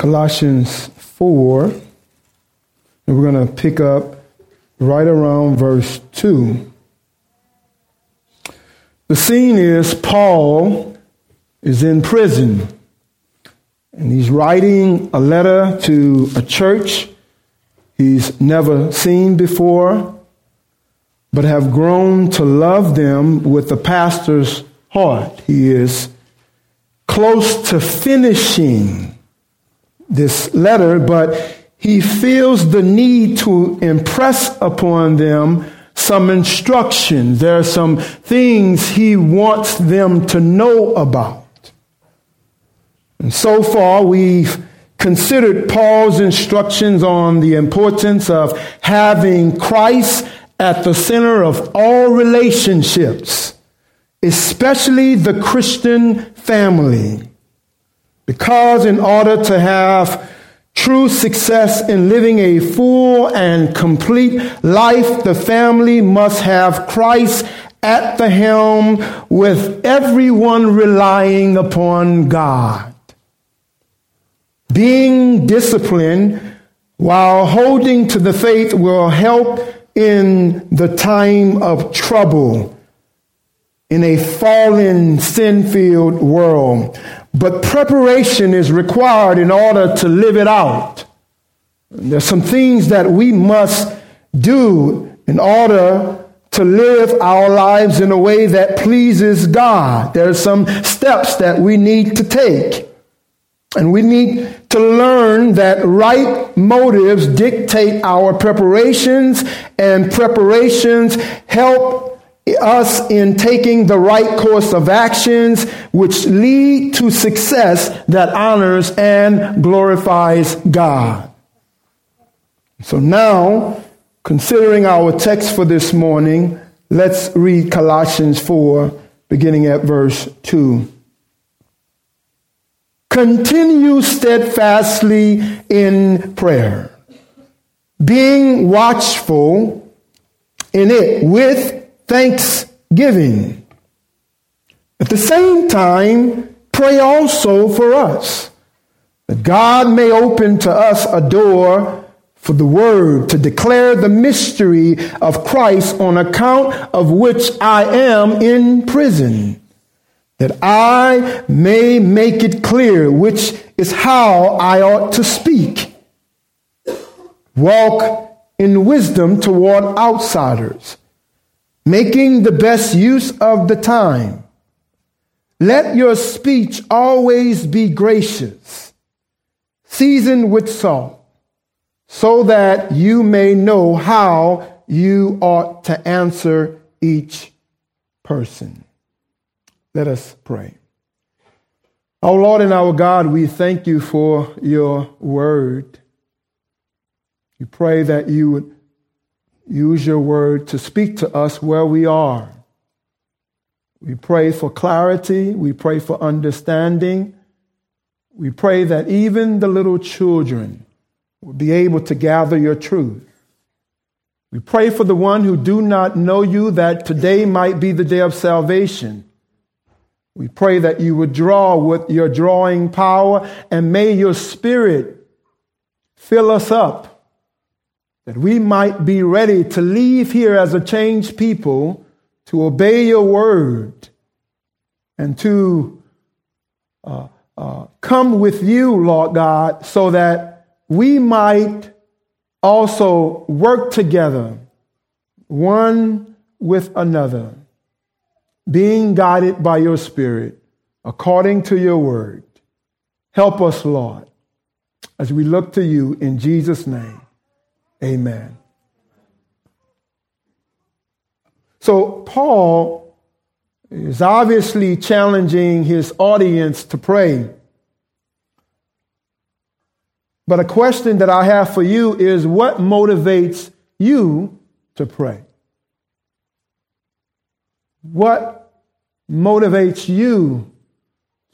Colossians 4, and we're going to pick up right around verse 2. The scene is Paul is in prison, and he's writing a letter to a church he's never seen before, but have grown to love them with the pastor's heart. He is close to finishing this letter, but he feels the need to impress upon them some instructions. There are some things he wants them to know about. And so far, we've considered Paul's instructions on the importance of having Christ at the center of all relationships, especially the Christian family. Because in order to have true success in living a full and complete life, the family must have Christ at the helm with everyone relying upon God. Being disciplined while holding to the faith will help in the time of trouble in a fallen, sin filled world. But preparation is required in order to live it out. There's some things that we must do in order to live our lives in a way that pleases God. There are some steps that we need to take. And we need to learn that right motives dictate our preparations, and preparations help us in taking the right course of actions which lead to success that honors and glorifies God. So now, considering our text for this morning, let's read Colossians 4, beginning at verse 2. Continue steadfastly in prayer, being watchful in it with thanksgiving. At the same time, pray also for us that God may open to us a door for the word to declare the mystery of Christ on account of which I am in prison, that I may make it clear which is how I ought to speak. Walk in wisdom toward outsiders making the best use of the time. Let your speech always be gracious, seasoned with salt, so that you may know how you ought to answer each person. Let us pray. Our Lord and our God, we thank you for your word. We pray that you would Use your word to speak to us where we are. We pray for clarity. We pray for understanding. We pray that even the little children will be able to gather your truth. We pray for the one who do not know you that today might be the day of salvation. We pray that you would draw with your drawing power and may your spirit fill us up that we might be ready to leave here as a changed people to obey your word and to uh, uh, come with you, Lord God, so that we might also work together, one with another, being guided by your Spirit according to your word. Help us, Lord, as we look to you in Jesus' name. Amen. So, Paul is obviously challenging his audience to pray. But a question that I have for you is what motivates you to pray? What motivates you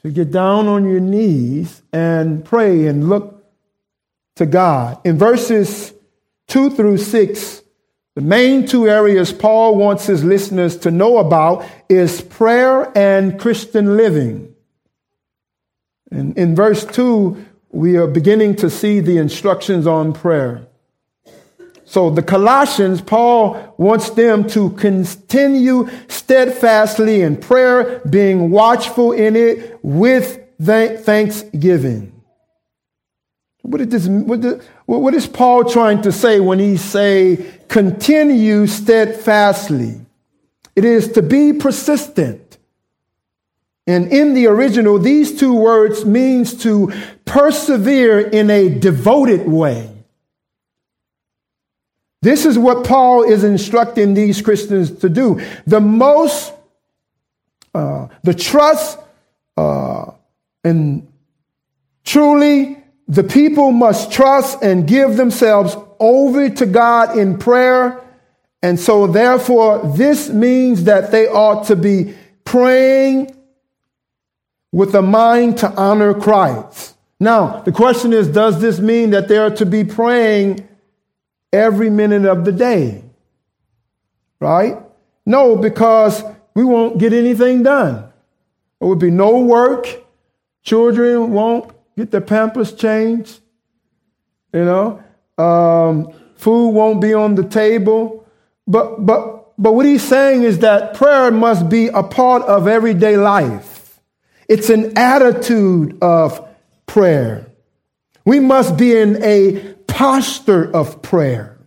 to get down on your knees and pray and look to God? In verses 2 through 6, the main two areas Paul wants his listeners to know about is prayer and Christian living. And in verse 2, we are beginning to see the instructions on prayer. So the Colossians, Paul wants them to continue steadfastly in prayer, being watchful in it with thanksgiving. What is, this, what, the, what is Paul trying to say when he say continue steadfastly? It is to be persistent. And in the original, these two words means to persevere in a devoted way. This is what Paul is instructing these Christians to do. The most, uh, the trust, uh, and truly the people must trust and give themselves over to God in prayer. And so, therefore, this means that they ought to be praying with a mind to honor Christ. Now, the question is does this mean that they are to be praying every minute of the day? Right? No, because we won't get anything done. There would be no work. Children won't get the pampers changed. You know, um, food won't be on the table. But, but, but what he's saying is that prayer must be a part of everyday life. It's an attitude of prayer. We must be in a posture of prayer.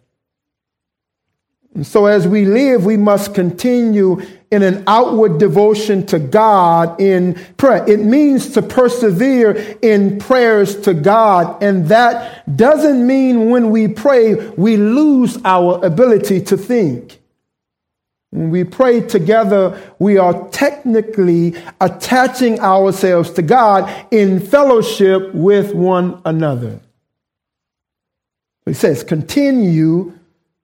And so as we live, we must continue in an outward devotion to God in prayer. It means to persevere in prayers to God. And that doesn't mean when we pray, we lose our ability to think. When we pray together, we are technically attaching ourselves to God in fellowship with one another. He says, continue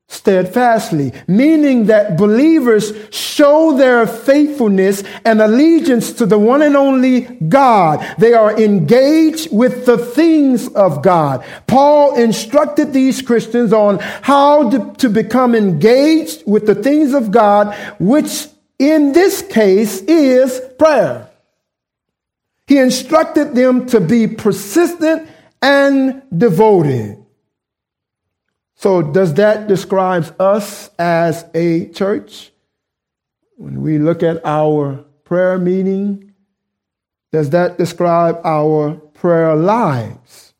steadfastly, meaning that believers show their faithfulness and allegiance to the one and only God. They are engaged with the things of God. Paul instructed these Christians on how to, to become engaged with the things of God, which in this case is prayer. He instructed them to be persistent and devoted. So, does that describe us as a church? When we look at our prayer meeting, does that describe our prayer lives?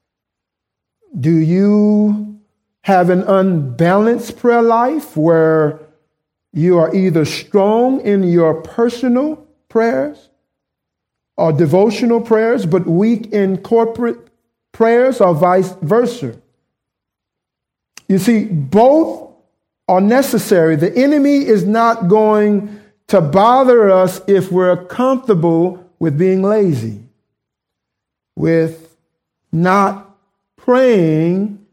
Do you have an unbalanced prayer life where you are either strong in your personal prayers or devotional prayers, but weak in corporate prayers, or vice versa? You see, both are necessary. The enemy is not going to bother us if we're comfortable with being lazy, with not praying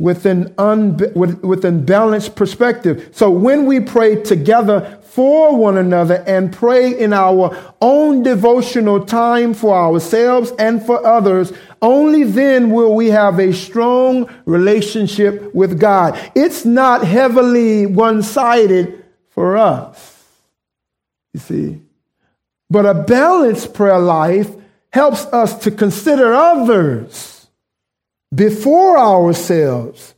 with an, un, with, with an balanced perspective. So when we pray together for one another and pray in our own devotional time for ourselves and for others, only then will we have a strong relationship with God. It's not heavily one sided for us, you see. But a balanced prayer life helps us to consider others before ourselves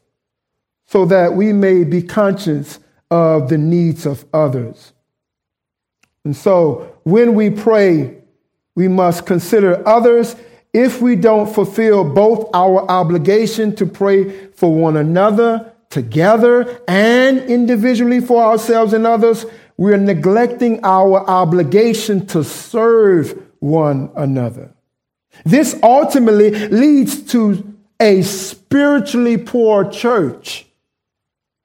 so that we may be conscious of the needs of others. And so when we pray, we must consider others if we don't fulfill both our obligation to pray for one another together and individually for ourselves and others, we are neglecting our obligation to serve one another. This ultimately leads to a spiritually poor church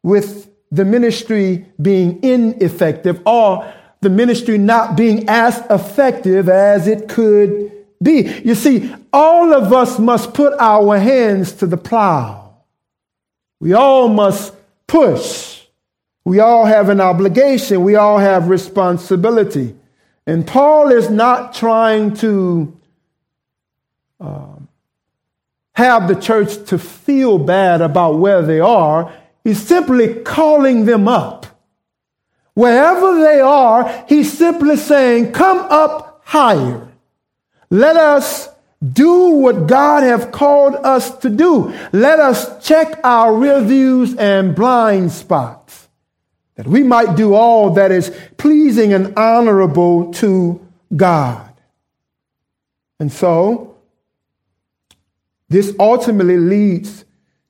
with the ministry being ineffective or the ministry not being as effective as it could be. You see, all of us must put our hands to the plow. We all must push. We all have an obligation. We all have responsibility. And Paul is not trying to um, have the church to feel bad about where they are. He's simply calling them up. Wherever they are, he's simply saying, Come up higher. Let us do what God have called us to do. Let us check our rear views and blind spots that we might do all that is pleasing and honorable to God. And so, this ultimately leads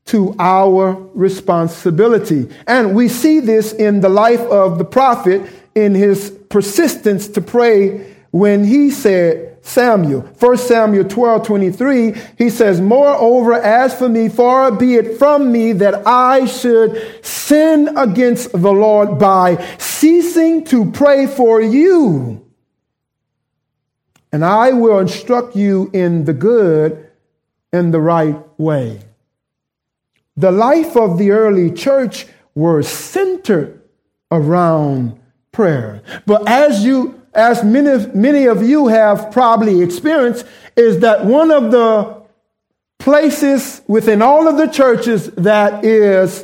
to our responsibility. And we see this in the life of the prophet in his persistence to pray when he said, Samuel, 1 Samuel 12, 23, he says, Moreover, as for me, far be it from me that I should sin against the Lord by ceasing to pray for you. And I will instruct you in the good and the right way. The life of the early church was centered around prayer. But as you as many, many of you have probably experienced, is that one of the places within all of the churches that is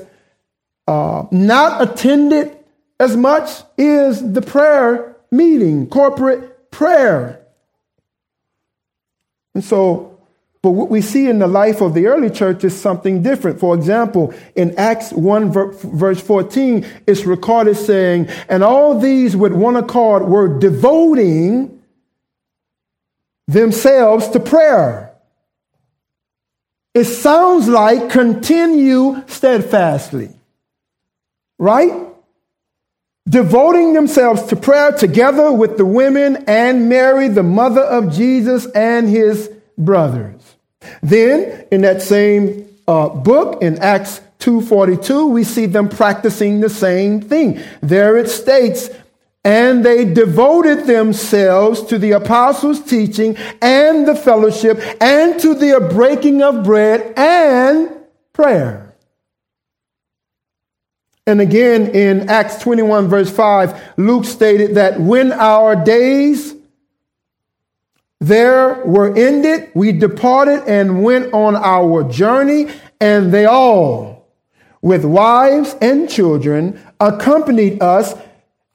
uh, not attended as much is the prayer meeting, corporate prayer. And so but what we see in the life of the early church is something different. For example, in Acts 1 verse 14, it's recorded saying, and all these with one accord were devoting themselves to prayer. It sounds like continue steadfastly, right? Devoting themselves to prayer together with the women and Mary, the mother of Jesus and his brothers. Then, in that same uh, book, in Acts 2.42, we see them practicing the same thing. There it states, and they devoted themselves to the apostles' teaching and the fellowship and to the breaking of bread and prayer. And again in Acts 21, verse 5, Luke stated that when our days there were ended. We departed and went on our journey, and they all, with wives and children, accompanied us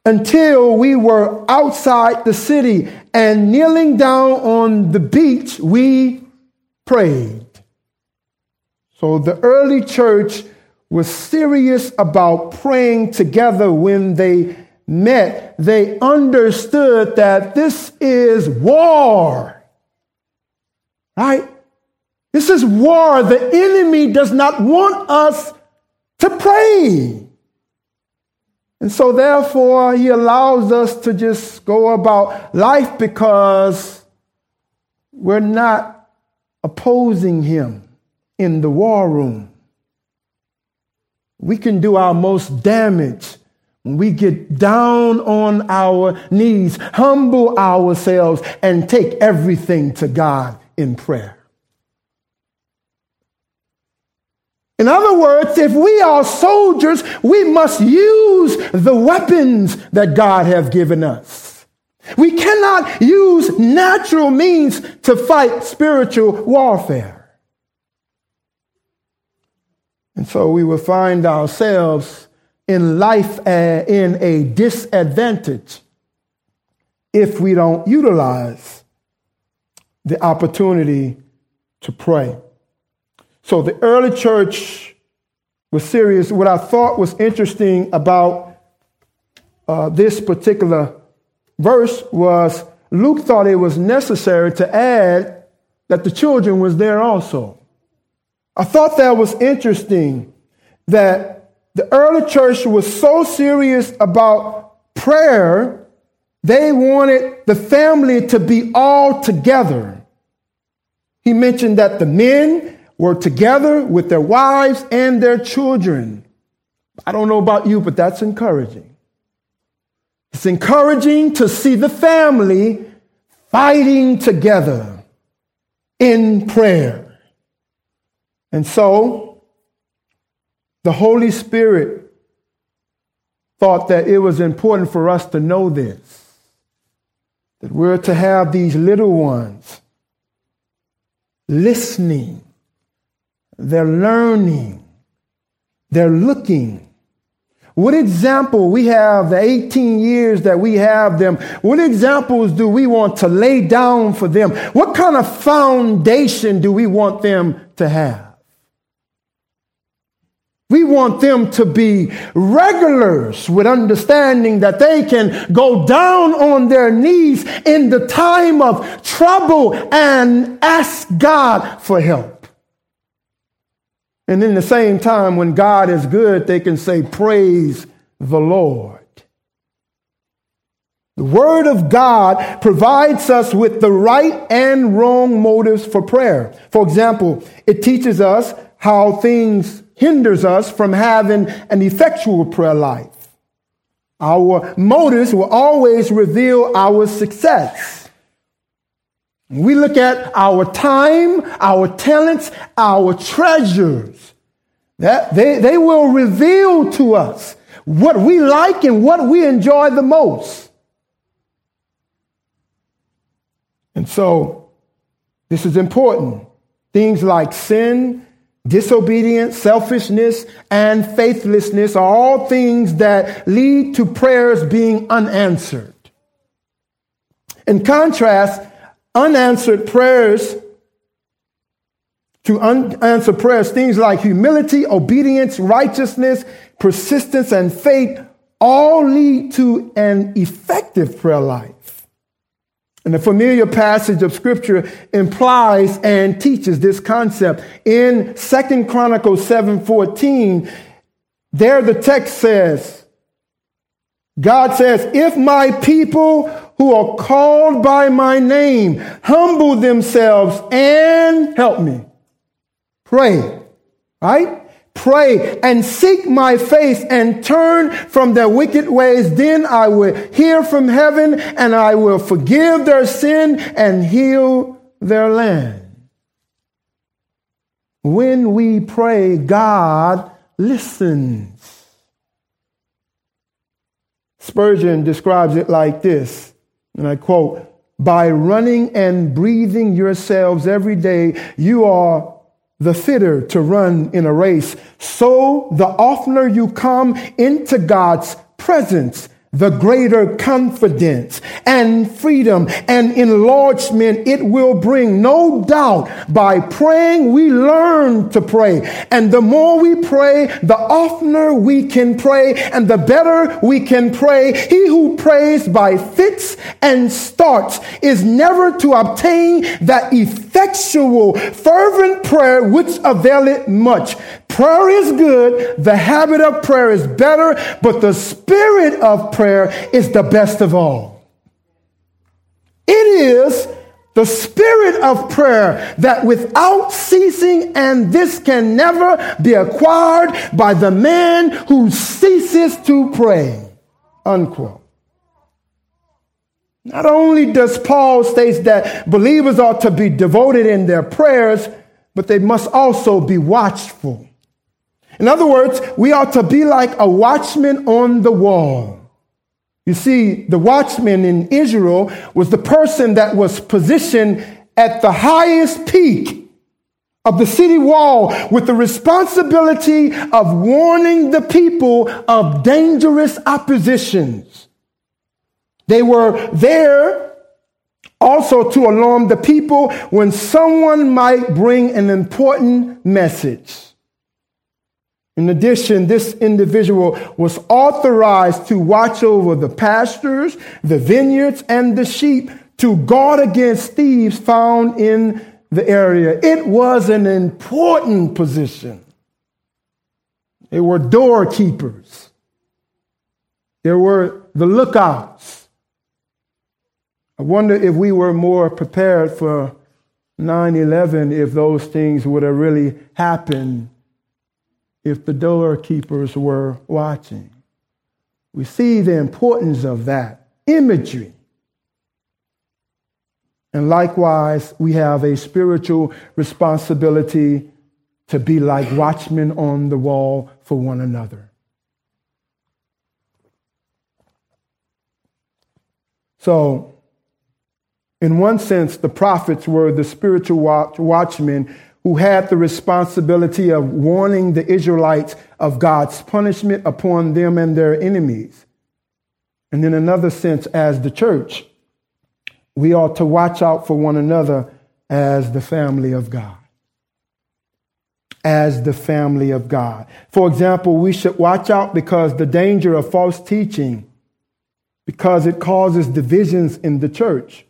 until we were outside the city, and kneeling down on the beach, we prayed. So the early church was serious about praying together when they met, they understood that this is war. Right? This is war. The enemy does not want us to pray. And so, therefore, he allows us to just go about life because we're not opposing him in the war room. We can do our most damage we get down on our knees, humble ourselves, and take everything to God in prayer. In other words, if we are soldiers, we must use the weapons that God has given us. We cannot use natural means to fight spiritual warfare. And so we will find ourselves in life uh, in a disadvantage if we don't utilize the opportunity to pray. So the early church was serious. What I thought was interesting about uh, this particular verse was Luke thought it was necessary to add that the children was there also. I thought that was interesting that the early church was so serious about prayer, they wanted the family to be all together. He mentioned that the men were together with their wives and their children. I don't know about you, but that's encouraging. It's encouraging to see the family fighting together in prayer. And so, the Holy Spirit thought that it was important for us to know this that we're to have these little ones listening, they're learning, they're looking. What example we have the 18 years that we have them? What examples do we want to lay down for them? What kind of foundation do we want them to have? We want them to be regulars with understanding that they can go down on their knees in the time of trouble and ask God for help. And in the same time, when God is good, they can say, Praise the Lord. The Word of God provides us with the right and wrong motives for prayer. For example, it teaches us how things hinders us from having an effectual prayer life. Our motives will always reveal our success. We look at our time, our talents, our treasures. That they, they will reveal to us what we like and what we enjoy the most. And so, this is important. Things like sin, Disobedience, selfishness, and faithlessness are all things that lead to prayers being unanswered. In contrast, unanswered prayers, to unanswered prayers, things like humility, obedience, righteousness, persistence, and faith all lead to an effective prayer life. And the familiar passage of scripture implies and teaches this concept. In Second Chronicles 7:14, there the text says, God says, if my people who are called by my name humble themselves and help me, pray, right? Pray and seek my face and turn from their wicked ways, then I will hear from heaven and I will forgive their sin and heal their land. When we pray, God listens. Spurgeon describes it like this, and I quote, by running and breathing yourselves every day, you are the fitter to run in a race. So the oftener you come into God's presence, the greater confidence and freedom and enlargement it will bring. No doubt by praying, we learn to pray. And the more we pray, the oftener we can pray and the better we can pray. He who prays by fits and starts is never to obtain that effectual, fervent prayer which availeth much. Prayer is good. The habit of prayer is better, but the spirit of prayer is the best of all. It is the spirit of prayer that without ceasing, and this can never be acquired by the man who ceases to pray. Unquote. Not only does Paul state that believers ought to be devoted in their prayers, but they must also be watchful. In other words, we ought to be like a watchman on the wall. You see, the watchman in Israel was the person that was positioned at the highest peak of the city wall with the responsibility of warning the people of dangerous oppositions. They were there also to alarm the people when someone might bring an important message. In addition, this individual was authorized to watch over the pastures, the vineyards, and the sheep to guard against thieves found in the area. It was an important position. They were doorkeepers. There were the lookouts. I wonder if we were more prepared for 9 11 if those things would have really happened if the doorkeepers were watching. We see the importance of that imagery. And likewise, we have a spiritual responsibility to be like watchmen on the wall for one another. So, in one sense, the prophets were the spiritual watchmen who had the responsibility of warning the Israelites of God's punishment upon them and their enemies. And in another sense, as the church, we ought to watch out for one another as the family of God. As the family of God. For example, we should watch out because the danger of false teaching, because it causes divisions in the church.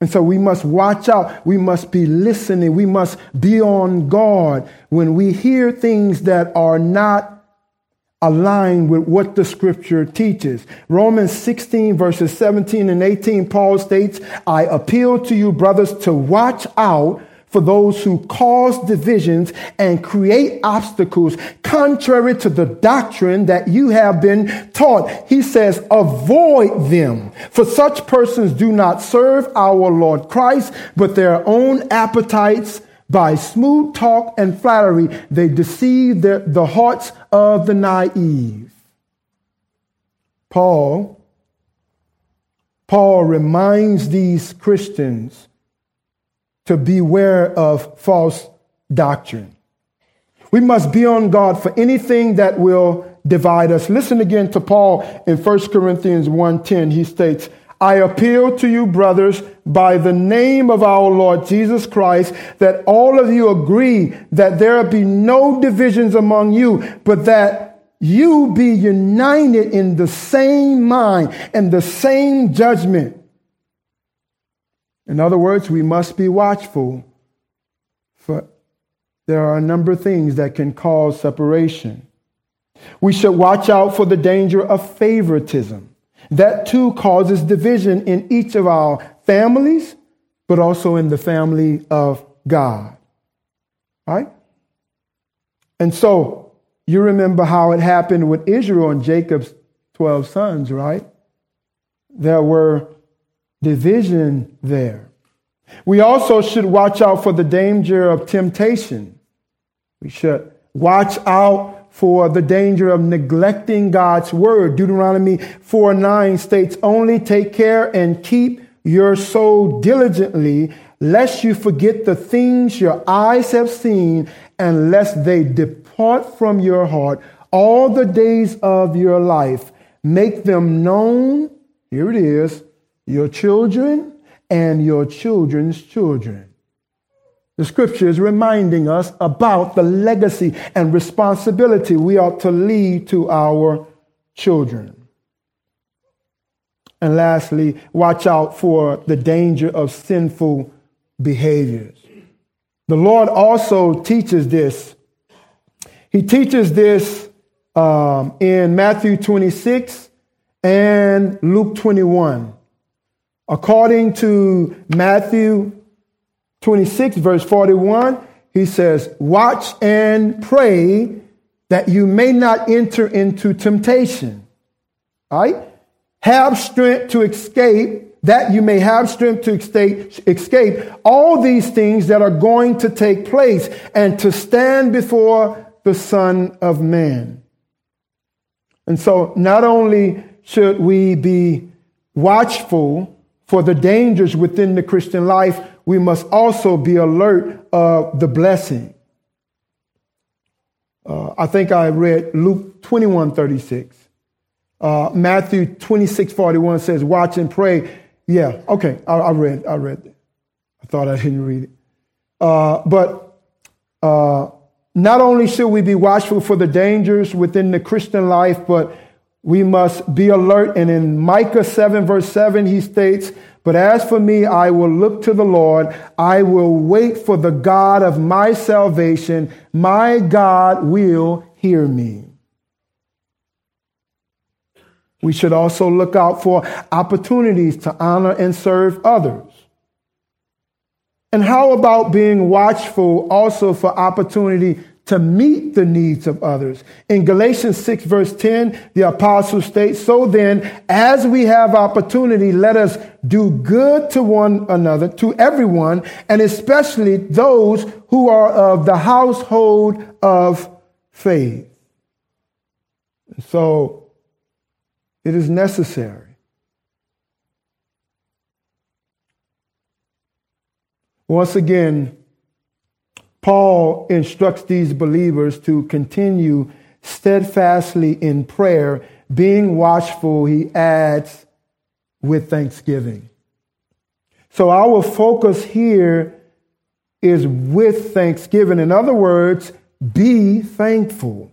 And so we must watch out. We must be listening. We must be on guard when we hear things that are not aligned with what the scripture teaches. Romans 16 verses 17 and 18, Paul states, I appeal to you, brothers, to watch out for those who cause divisions and create obstacles contrary to the doctrine that you have been taught. He says, avoid them. For such persons do not serve our Lord Christ, but their own appetites. By smooth talk and flattery, they deceive the, the hearts of the naive. Paul, Paul reminds these Christians to beware of false doctrine. We must be on guard for anything that will divide us. Listen again to Paul in 1 Corinthians 1:10. He states, I appeal to you, brothers, by the name of our Lord Jesus Christ, that all of you agree that there be no divisions among you, but that you be united in the same mind and the same judgment. In other words, we must be watchful, for there are a number of things that can cause separation. We should watch out for the danger of favoritism. That too causes division in each of our families, but also in the family of God. Right? And so you remember how it happened with Israel and Jacob's 12 sons, right? There were division there. We also should watch out for the danger of temptation. We should watch out for the danger of neglecting God's word. Deuteronomy 4 9 states, Only take care and keep your soul diligently, lest you forget the things your eyes have seen, and lest they depart from your heart all the days of your life. Make them known, here it is, your children and your children's children. The scripture is reminding us about the legacy and responsibility we ought to leave to our children. And lastly, watch out for the danger of sinful behaviors. The Lord also teaches this. He teaches this um, in Matthew 26 and Luke 21. According to Matthew 26, verse 41, he says, Watch and pray that you may not enter into temptation. All right? Have strength to escape, that you may have strength to escape all these things that are going to take place and to stand before the Son of Man. And so, not only should we be watchful, for the dangers within the Christian life, we must also be alert of the blessing. Uh, I think I read Luke 21 36. Uh, Matthew 26 41 says, Watch and pray. Yeah, okay, I, I read, I read that. I thought I didn't read it. Uh, but uh, not only should we be watchful for the dangers within the Christian life, but we must be alert. And in Micah 7, verse 7, he states, But as for me, I will look to the Lord. I will wait for the God of my salvation. My God will hear me. We should also look out for opportunities to honor and serve others. And how about being watchful also for opportunity to meet the needs of others. In Galatians 6 verse 10, the apostle states, So then, as we have opportunity, let us do good to one another, to everyone, and especially those who are of the household of faith. So, it is necessary. Once again, Paul instructs these believers to continue steadfastly in prayer, being watchful, he adds, with thanksgiving. So our focus here is with thanksgiving. In other words, be thankful.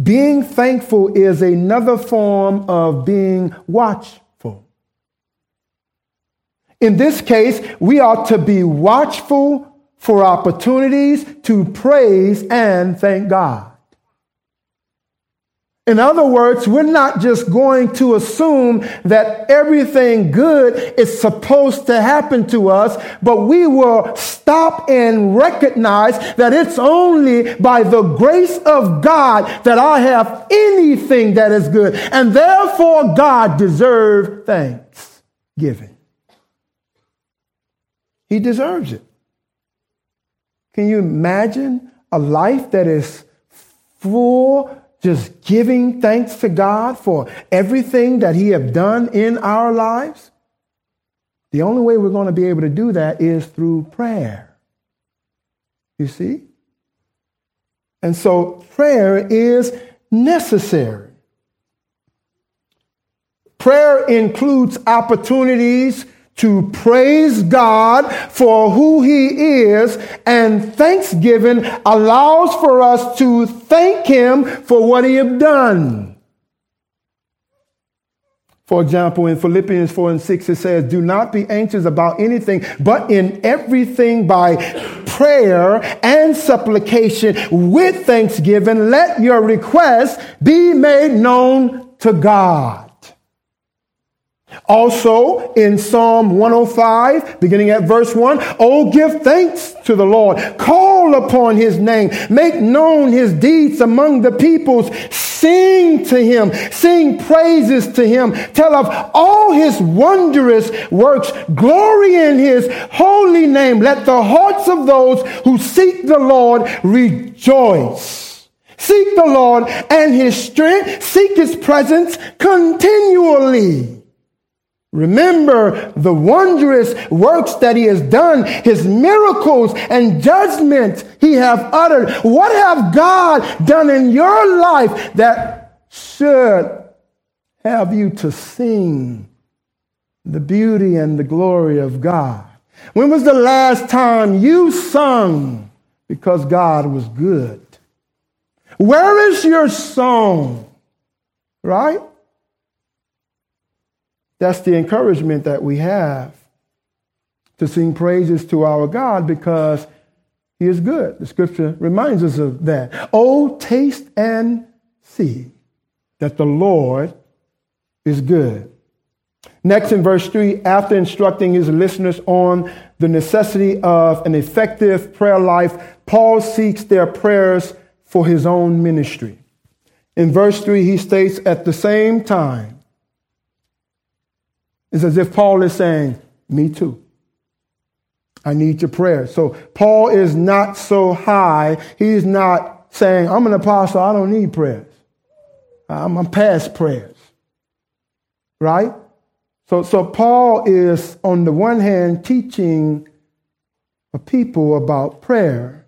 Being thankful is another form of being watchful. In this case, we are to be watchful for opportunities to praise and thank God. In other words, we're not just going to assume that everything good is supposed to happen to us, but we will stop and recognize that it's only by the grace of God that I have anything that is good. And therefore, God deserves thanksgiving. He deserves it. Can you imagine a life that is full just giving thanks to God for everything that He have done in our lives? The only way we're going to be able to do that is through prayer. You see? And so prayer is necessary. Prayer includes opportunities to praise God for who He is, and thanksgiving allows for us to thank Him for what He has done. For example, in Philippians 4 and 6, it says, Do not be anxious about anything, but in everything by prayer and supplication with thanksgiving, let your requests be made known to God. Also in Psalm 105, beginning at verse 1, Oh, give thanks to the Lord. Call upon his name. Make known his deeds among the peoples. Sing to him. Sing praises to him. Tell of all his wondrous works. Glory in his holy name. Let the hearts of those who seek the Lord rejoice. Seek the Lord and his strength. Seek his presence continually. Remember the wondrous works that he has done, his miracles and judgments he have uttered. What have God done in your life that should have you to sing the beauty and the glory of God? When was the last time you sung because God was good? Where is your song? Right? That's the encouragement that we have to sing praises to our God because he is good. The scripture reminds us of that. Oh, taste and see that the Lord is good. Next, in verse 3, after instructing his listeners on the necessity of an effective prayer life, Paul seeks their prayers for his own ministry. In verse 3, he states, At the same time, it's as if Paul is saying, Me too. I need your prayer. So Paul is not so high. He's not saying, I'm an apostle, I don't need prayers. I'm, I'm past prayers. Right? So, so Paul is, on the one hand, teaching a people about prayer,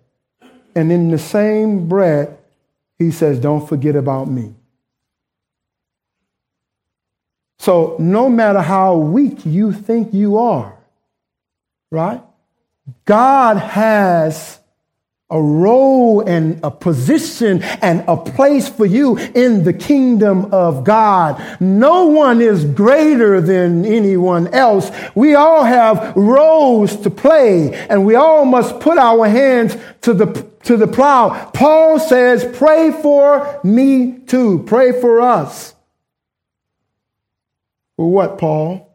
and in the same breath, he says, Don't forget about me. So no matter how weak you think you are, right? God has a role and a position and a place for you in the kingdom of God. No one is greater than anyone else. We all have roles to play and we all must put our hands to the, to the plow. Paul says, pray for me too. Pray for us. For what, Paul?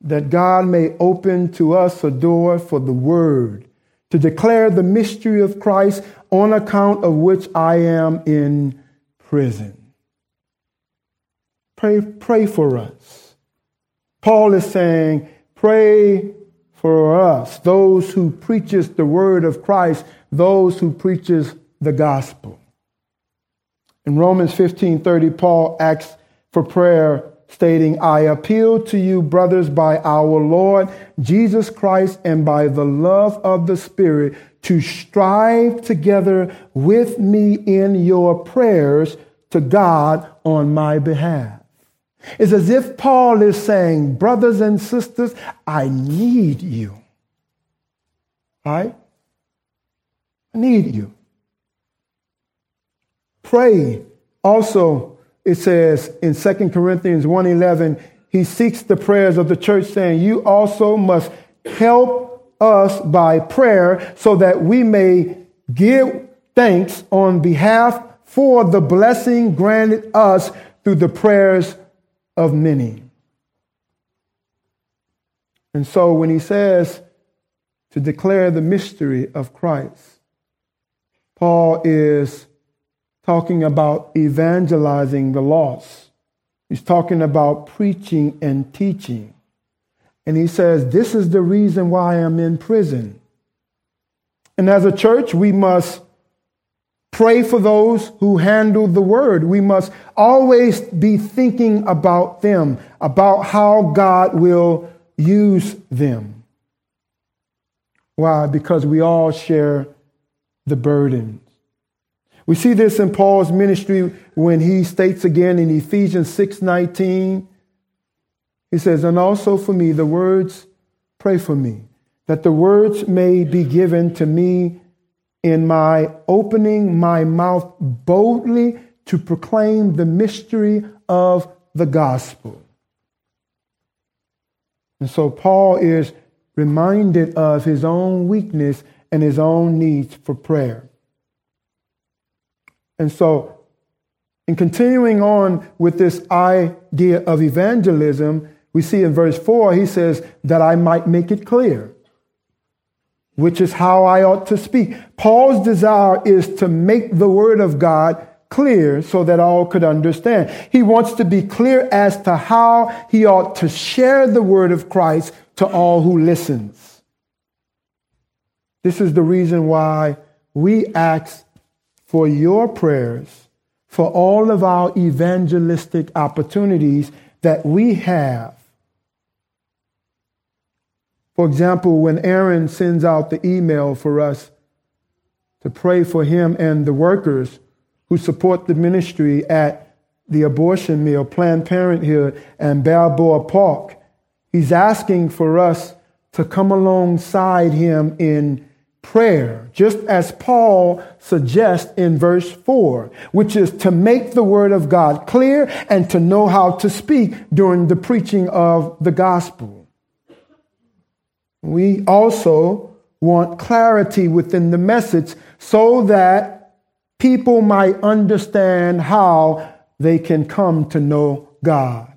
That God may open to us a door for the word to declare the mystery of Christ on account of which I am in prison. Pray, pray for us. Paul is saying, pray for us, those who preaches the word of Christ, those who preaches the gospel. In Romans 15:30, Paul asks for prayer stating, I appeal to you, brothers, by our Lord Jesus Christ and by the love of the Spirit, to strive together with me in your prayers to God on my behalf. It's as if Paul is saying, Brothers and sisters, I need you. Right? I need you. Pray. Also, it says in 2 Corinthians 1:11, he seeks the prayers of the church, saying, You also must help us by prayer so that we may give thanks on behalf for the blessing granted us through the prayers of many. And so when he says to declare the mystery of Christ, Paul is talking about evangelizing the lost. He's talking about preaching and teaching. And he says, This is the reason why I'm in prison. And as a church, we must pray for those who handle the word. We must always be thinking about them, about how God will use them. Why? Because we all share the burdens. We see this in Paul's ministry when he states again in Ephesians 6:19 he says, "And also for me the words pray for me that the words may be given to me in my opening my mouth boldly to proclaim the mystery of the gospel. And so Paul is reminded of his own weakness and his own needs for prayer. And so, in continuing on with this idea of evangelism, we see in verse 4, he says, that I might make it clear which is how I ought to speak. Paul's desire is to make the word of God clear so that all could understand. He wants to be clear as to how he ought to share the word of Christ to all who listens. This is the reason why we ask for your prayers for all of our evangelistic opportunities that we have. For example, when Aaron sends out the email for us to pray for him and the workers who support the ministry at the abortion mill, Planned Parenthood, and Balboa Park, he's asking for us to come alongside him in prayer, just as Paul suggests in verse 4, which is to make the word of God clear and to know how to speak during the preaching of the gospel. We also want clarity within the message so that people might understand how they can come to know God.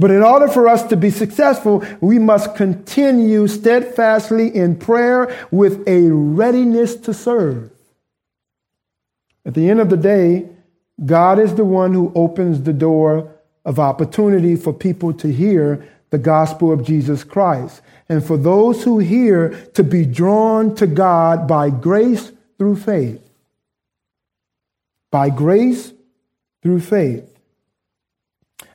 But in order for us to be successful, we must continue steadfastly in prayer with a readiness to serve. At the end of the day, God is the one who opens the door of opportunity for people to hear the gospel of Jesus Christ and for those who hear to be drawn to God by grace through faith. By grace through faith.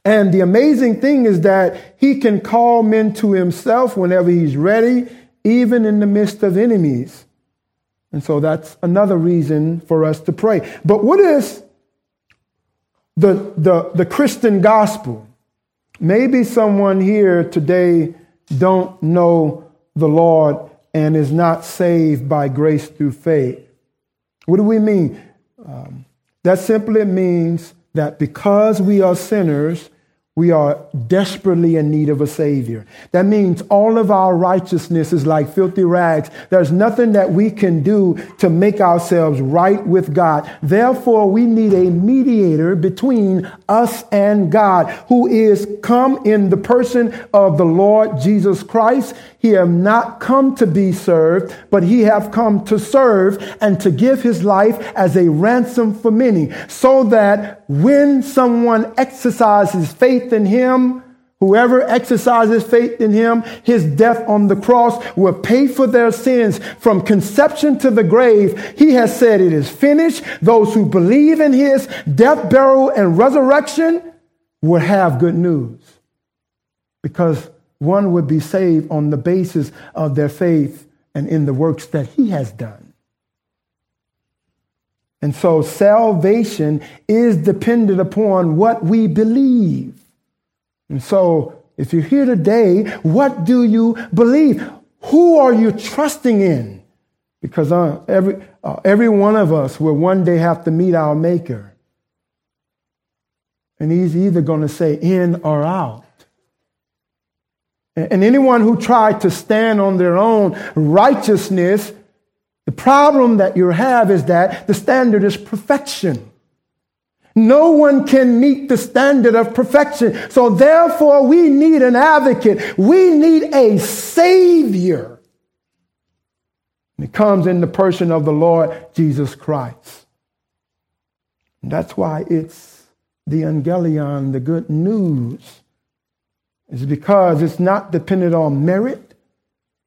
And the amazing thing is that he can call men to himself whenever he's ready, even in the midst of enemies. And so that's another reason for us to pray. But what is the, the, the Christian gospel? Maybe someone here today don't know the Lord and is not saved by grace through faith. What do we mean? Um, that simply means that because we are sinners, we are desperately in need of a Savior. That means all of our righteousness is like filthy rags. There's nothing that we can do to make ourselves right with God. Therefore, we need a mediator between us and God who is come in the person of the Lord Jesus Christ. He have not come to be served, but he have come to serve and to give his life as a ransom for many so that when someone exercises faith in him, Whoever exercises faith in him, his death on the cross will pay for their sins from conception to the grave. He has said it is finished. Those who believe in his death, burial, and resurrection will have good news because one would be saved on the basis of their faith and in the works that he has done. And so salvation is dependent upon what we believe. And so if you're here today, what do you believe? Who are you trusting in? Because uh, every, uh, every one of us will one day have to meet our Maker. And he's either going to say in or out. And anyone who tried to stand on their own righteousness, the problem that you have is that the standard is perfection. No one can meet the standard of perfection. So therefore, we need an advocate. We need a savior. And it comes in the person of the Lord Jesus Christ. And that's why it's the Evangelion, the good news. It's because it's not dependent on merit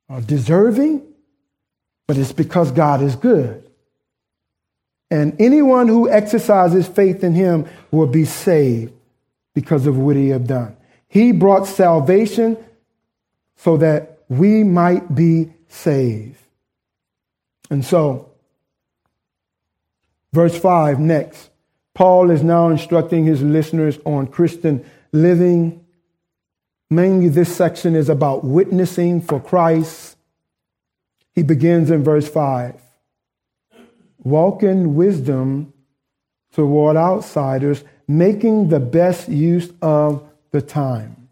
or deserving, but it's because God is good. And anyone who exercises faith in him will be saved because of what he have done. He brought salvation so that we might be saved. And so, verse 5 next. Paul is now instructing his listeners on Christian living. Mainly, this section is about witnessing for Christ. He begins in verse 5 walk in wisdom toward outsiders, making the best use of the time.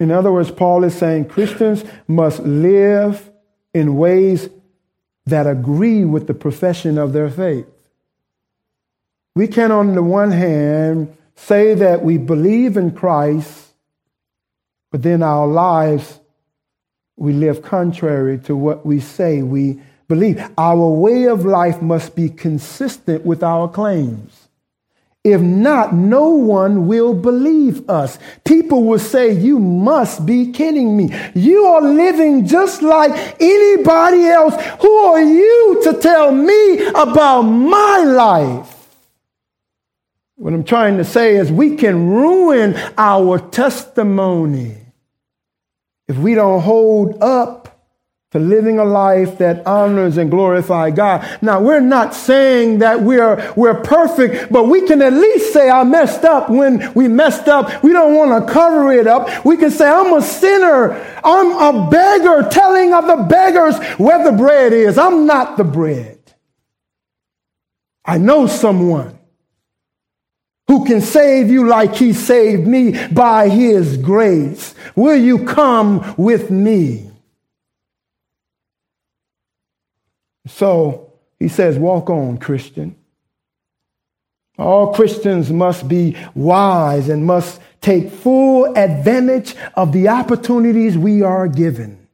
In other words, Paul is saying Christians must live in ways that agree with the profession of their faith. We can, on the one hand, say that we believe in Christ, but then our lives, we live contrary to what we say we believe. Our way of life must be consistent with our claims. If not, no one will believe us. People will say, You must be kidding me. You are living just like anybody else. Who are you to tell me about my life? What I'm trying to say is, we can ruin our testimony if we don't hold up to living a life that honors and glorifies God. Now, we're not saying that we're, we're perfect, but we can at least say I messed up when we messed up. We don't want to cover it up. We can say I'm a sinner. I'm a beggar telling of the beggars where the bread is. I'm not the bread. I know someone who can save you like he saved me by his grace. Will you come with me? So he says, Walk on, Christian. All Christians must be wise and must take full advantage of the opportunities we are given.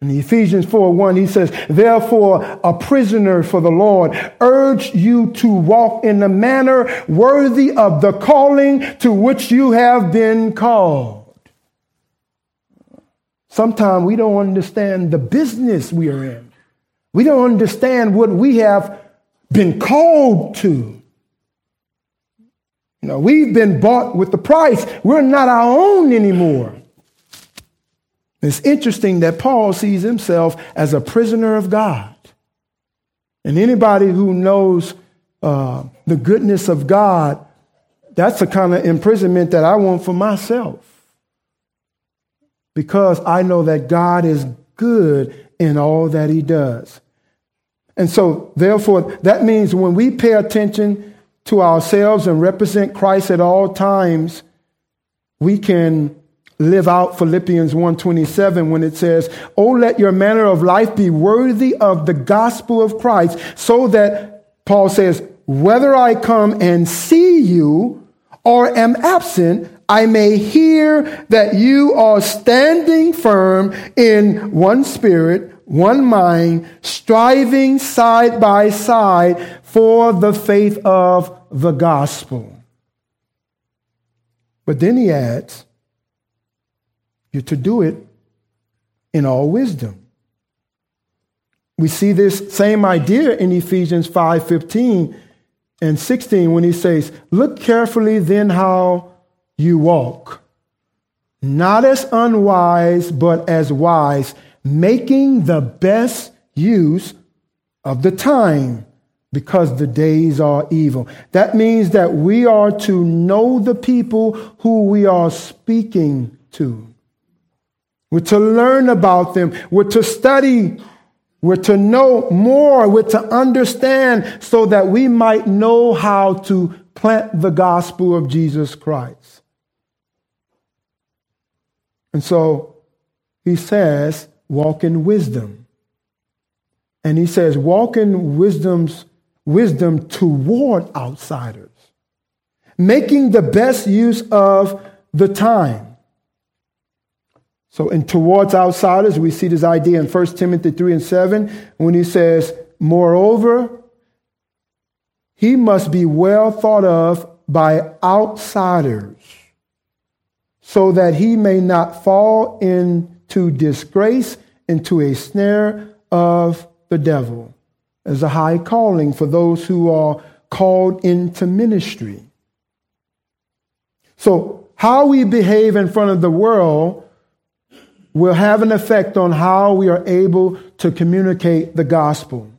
In Ephesians 4 1, he says, Therefore, a prisoner for the Lord, urge you to walk in a manner worthy of the calling to which you have been called. Sometimes we don't understand the business we are in. We don't understand what we have been called to. You know, we've been bought with the price. We're not our own anymore. It's interesting that Paul sees himself as a prisoner of God. And anybody who knows uh, the goodness of God, that's the kind of imprisonment that I want for myself. Because I know that God is good in all that he does. And so, therefore, that means when we pay attention to ourselves and represent Christ at all times, we can live out Philippians 1:27 when it says, "Oh let your manner of life be worthy of the gospel of Christ, so that Paul says, whether I come and see you or am absent, I may hear that you are standing firm in one spirit, one mind, striving side by side for the faith of the gospel. But then he adds, you're to do it in all wisdom. We see this same idea in Ephesians 5 15 and 16 when he says, Look carefully then how you walk, not as unwise, but as wise making the best use of the time, because the days are evil. That means that we are to know the people who we are speaking to. We're to learn about them. We're to study. We're to know more. We're to understand so that we might know how to plant the gospel of Jesus Christ. And so he says, walk in wisdom. And he says, walk in wisdom's wisdom toward outsiders, making the best use of the time. So, in towards outsiders, we see this idea in 1 Timothy 3 and 7 when he says, Moreover, he must be well thought of by outsiders so that he may not fall into disgrace, and to a snare of the devil as a high calling for those who are called into ministry. So, how we behave in front of the world will have an effect on how we are able to communicate the gospel.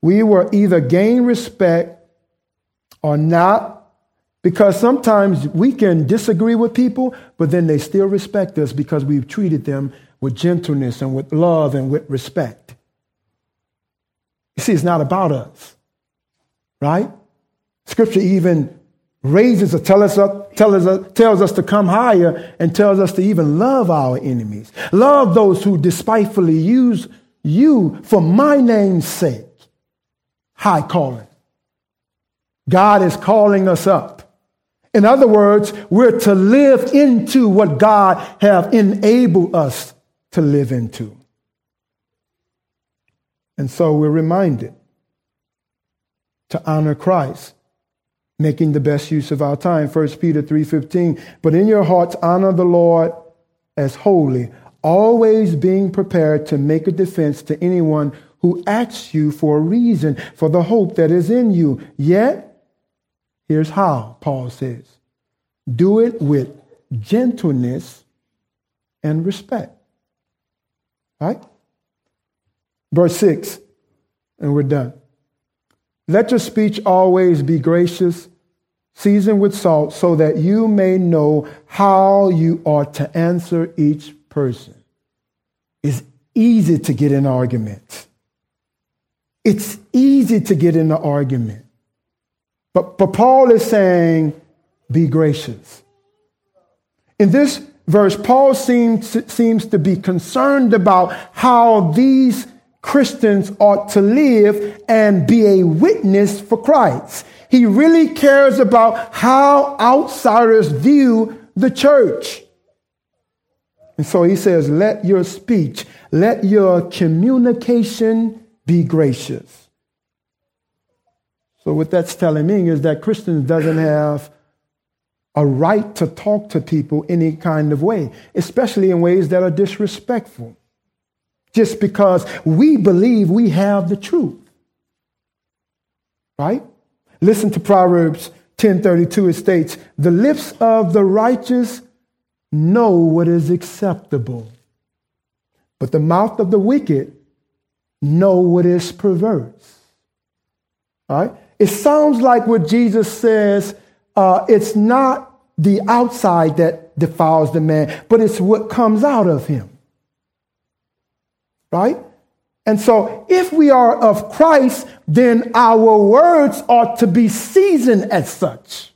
We will either gain respect or not, because sometimes we can disagree with people, but then they still respect us because we've treated them with gentleness and with love and with respect. You see, it's not about us, right? Scripture even raises or tells us, tells us, tells us to come higher and tells us to even love our enemies. Love those who despitefully use you for my name's sake. High calling. God is calling us up. In other words, we're to live into what God have enabled us to live into. And so we're reminded to honor Christ, making the best use of our time. 1 Peter 3:15, but in your hearts honor the Lord as holy, always being prepared to make a defense to anyone who asks you for a reason for the hope that is in you. Yet, here's how, Paul says, do it with gentleness and respect. Right? Verse 6, and we're done. Let your speech always be gracious, seasoned with salt, so that you may know how you ought to answer each person. It's easy to get in arguments. It's easy to get in an argument. But, but Paul is saying, be gracious. In this verse, Paul seems, seems to be concerned about how these Christians ought to live and be a witness for Christ. He really cares about how outsiders view the church. And so he says, let your speech, let your communication be gracious. So what that's telling me is that Christians doesn't have a right to talk to people any kind of way, especially in ways that are disrespectful just because we believe we have the truth. Right? Listen to Proverbs 10:32 it states, "The lips of the righteous know what is acceptable, but the mouth of the wicked know what is perverse." All right? It sounds like what Jesus says, uh, it's not the outside that defiles the man, but it's what comes out of him right? And so, if we are of Christ, then our words ought to be seasoned as such.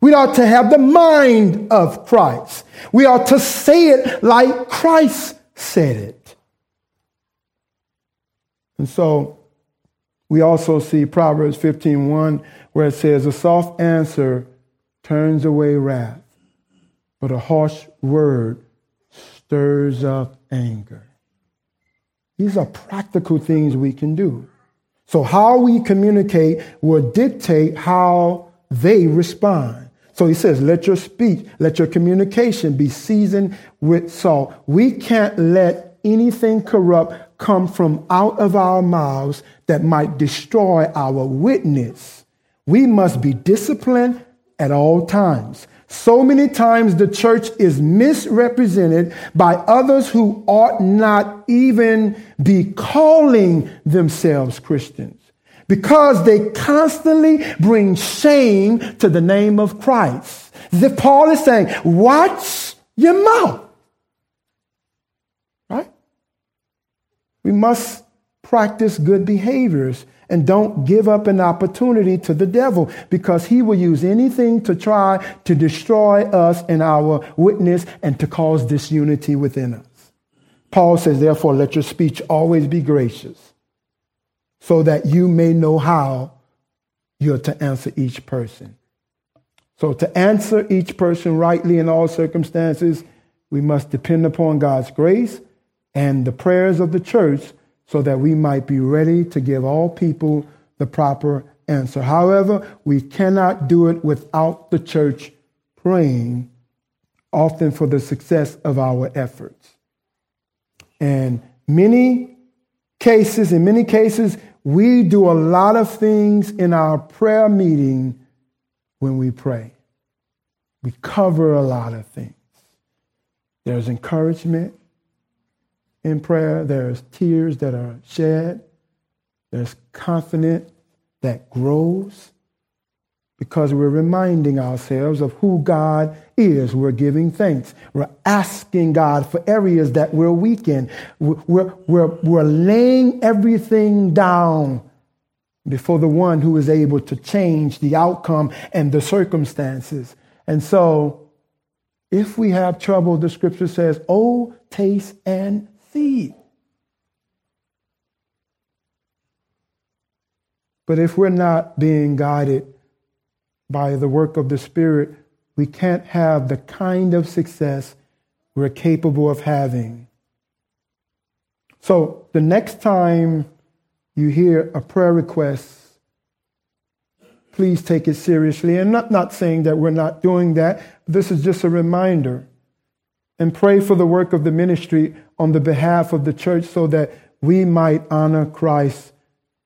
We ought to have the mind of Christ. We ought to say it like Christ said it. And so, we also see Proverbs 15:1 where it says, "A soft answer turns away wrath, but a harsh word stirs up anger." These are practical things we can do. So, how we communicate will dictate how they respond. So he says, let your speech, let your communication be seasoned with salt. We can't let anything corrupt come from out of our mouths that might destroy our witness. We must be disciplined at all times. So many times the church is misrepresented by others who ought not even be calling themselves Christians because they constantly bring shame to the name of Christ. As if Paul is saying, watch your mouth. Right? We must practice good behaviors and don't give up an opportunity to the devil because he will use anything to try to destroy us and our witness and to cause disunity within us. Paul says, therefore, let your speech always be gracious so that you may know how you're to answer each person. So, to answer each person rightly in all circumstances, we must depend upon God's grace and the prayers of the church so that we might be ready to give all people the proper answer. However, we cannot do it without the church praying, often for the success of our efforts. And many cases, in many cases, we do a lot of things in our prayer meeting when we pray. We cover a lot of things. There's encouragement, in prayer. There's tears that are shed. There's confidence that grows because we're reminding ourselves of who God is. We're giving thanks. We're asking God for areas that we're weak in. We're, we're, we're laying everything down before the one who is able to change the outcome and the circumstances. And so, if we have trouble, the scripture says, Oh, taste and But if we're not being guided by the work of the Spirit, we can't have the kind of success we're capable of having. So the next time you hear a prayer request, please take it seriously. And not, not saying that we're not doing that, this is just a reminder. And pray for the work of the ministry on the behalf of the church so that we might honor Christ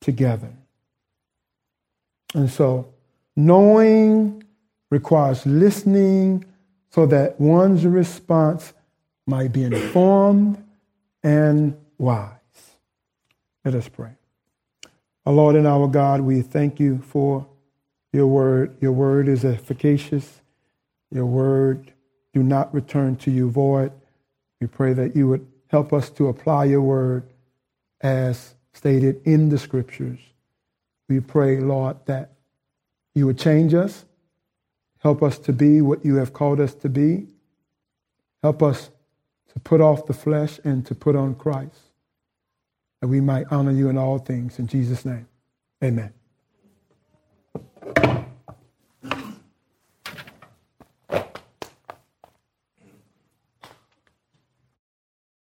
together. And so, knowing requires listening so that one's response might be informed and wise. Let us pray. Our Lord and our God, we thank you for your word. Your word is efficacious. Your word do not return to you void. We pray that you would Help us to apply your word as stated in the scriptures. We pray, Lord, that you would change us. Help us to be what you have called us to be. Help us to put off the flesh and to put on Christ, that we might honor you in all things. In Jesus' name, amen.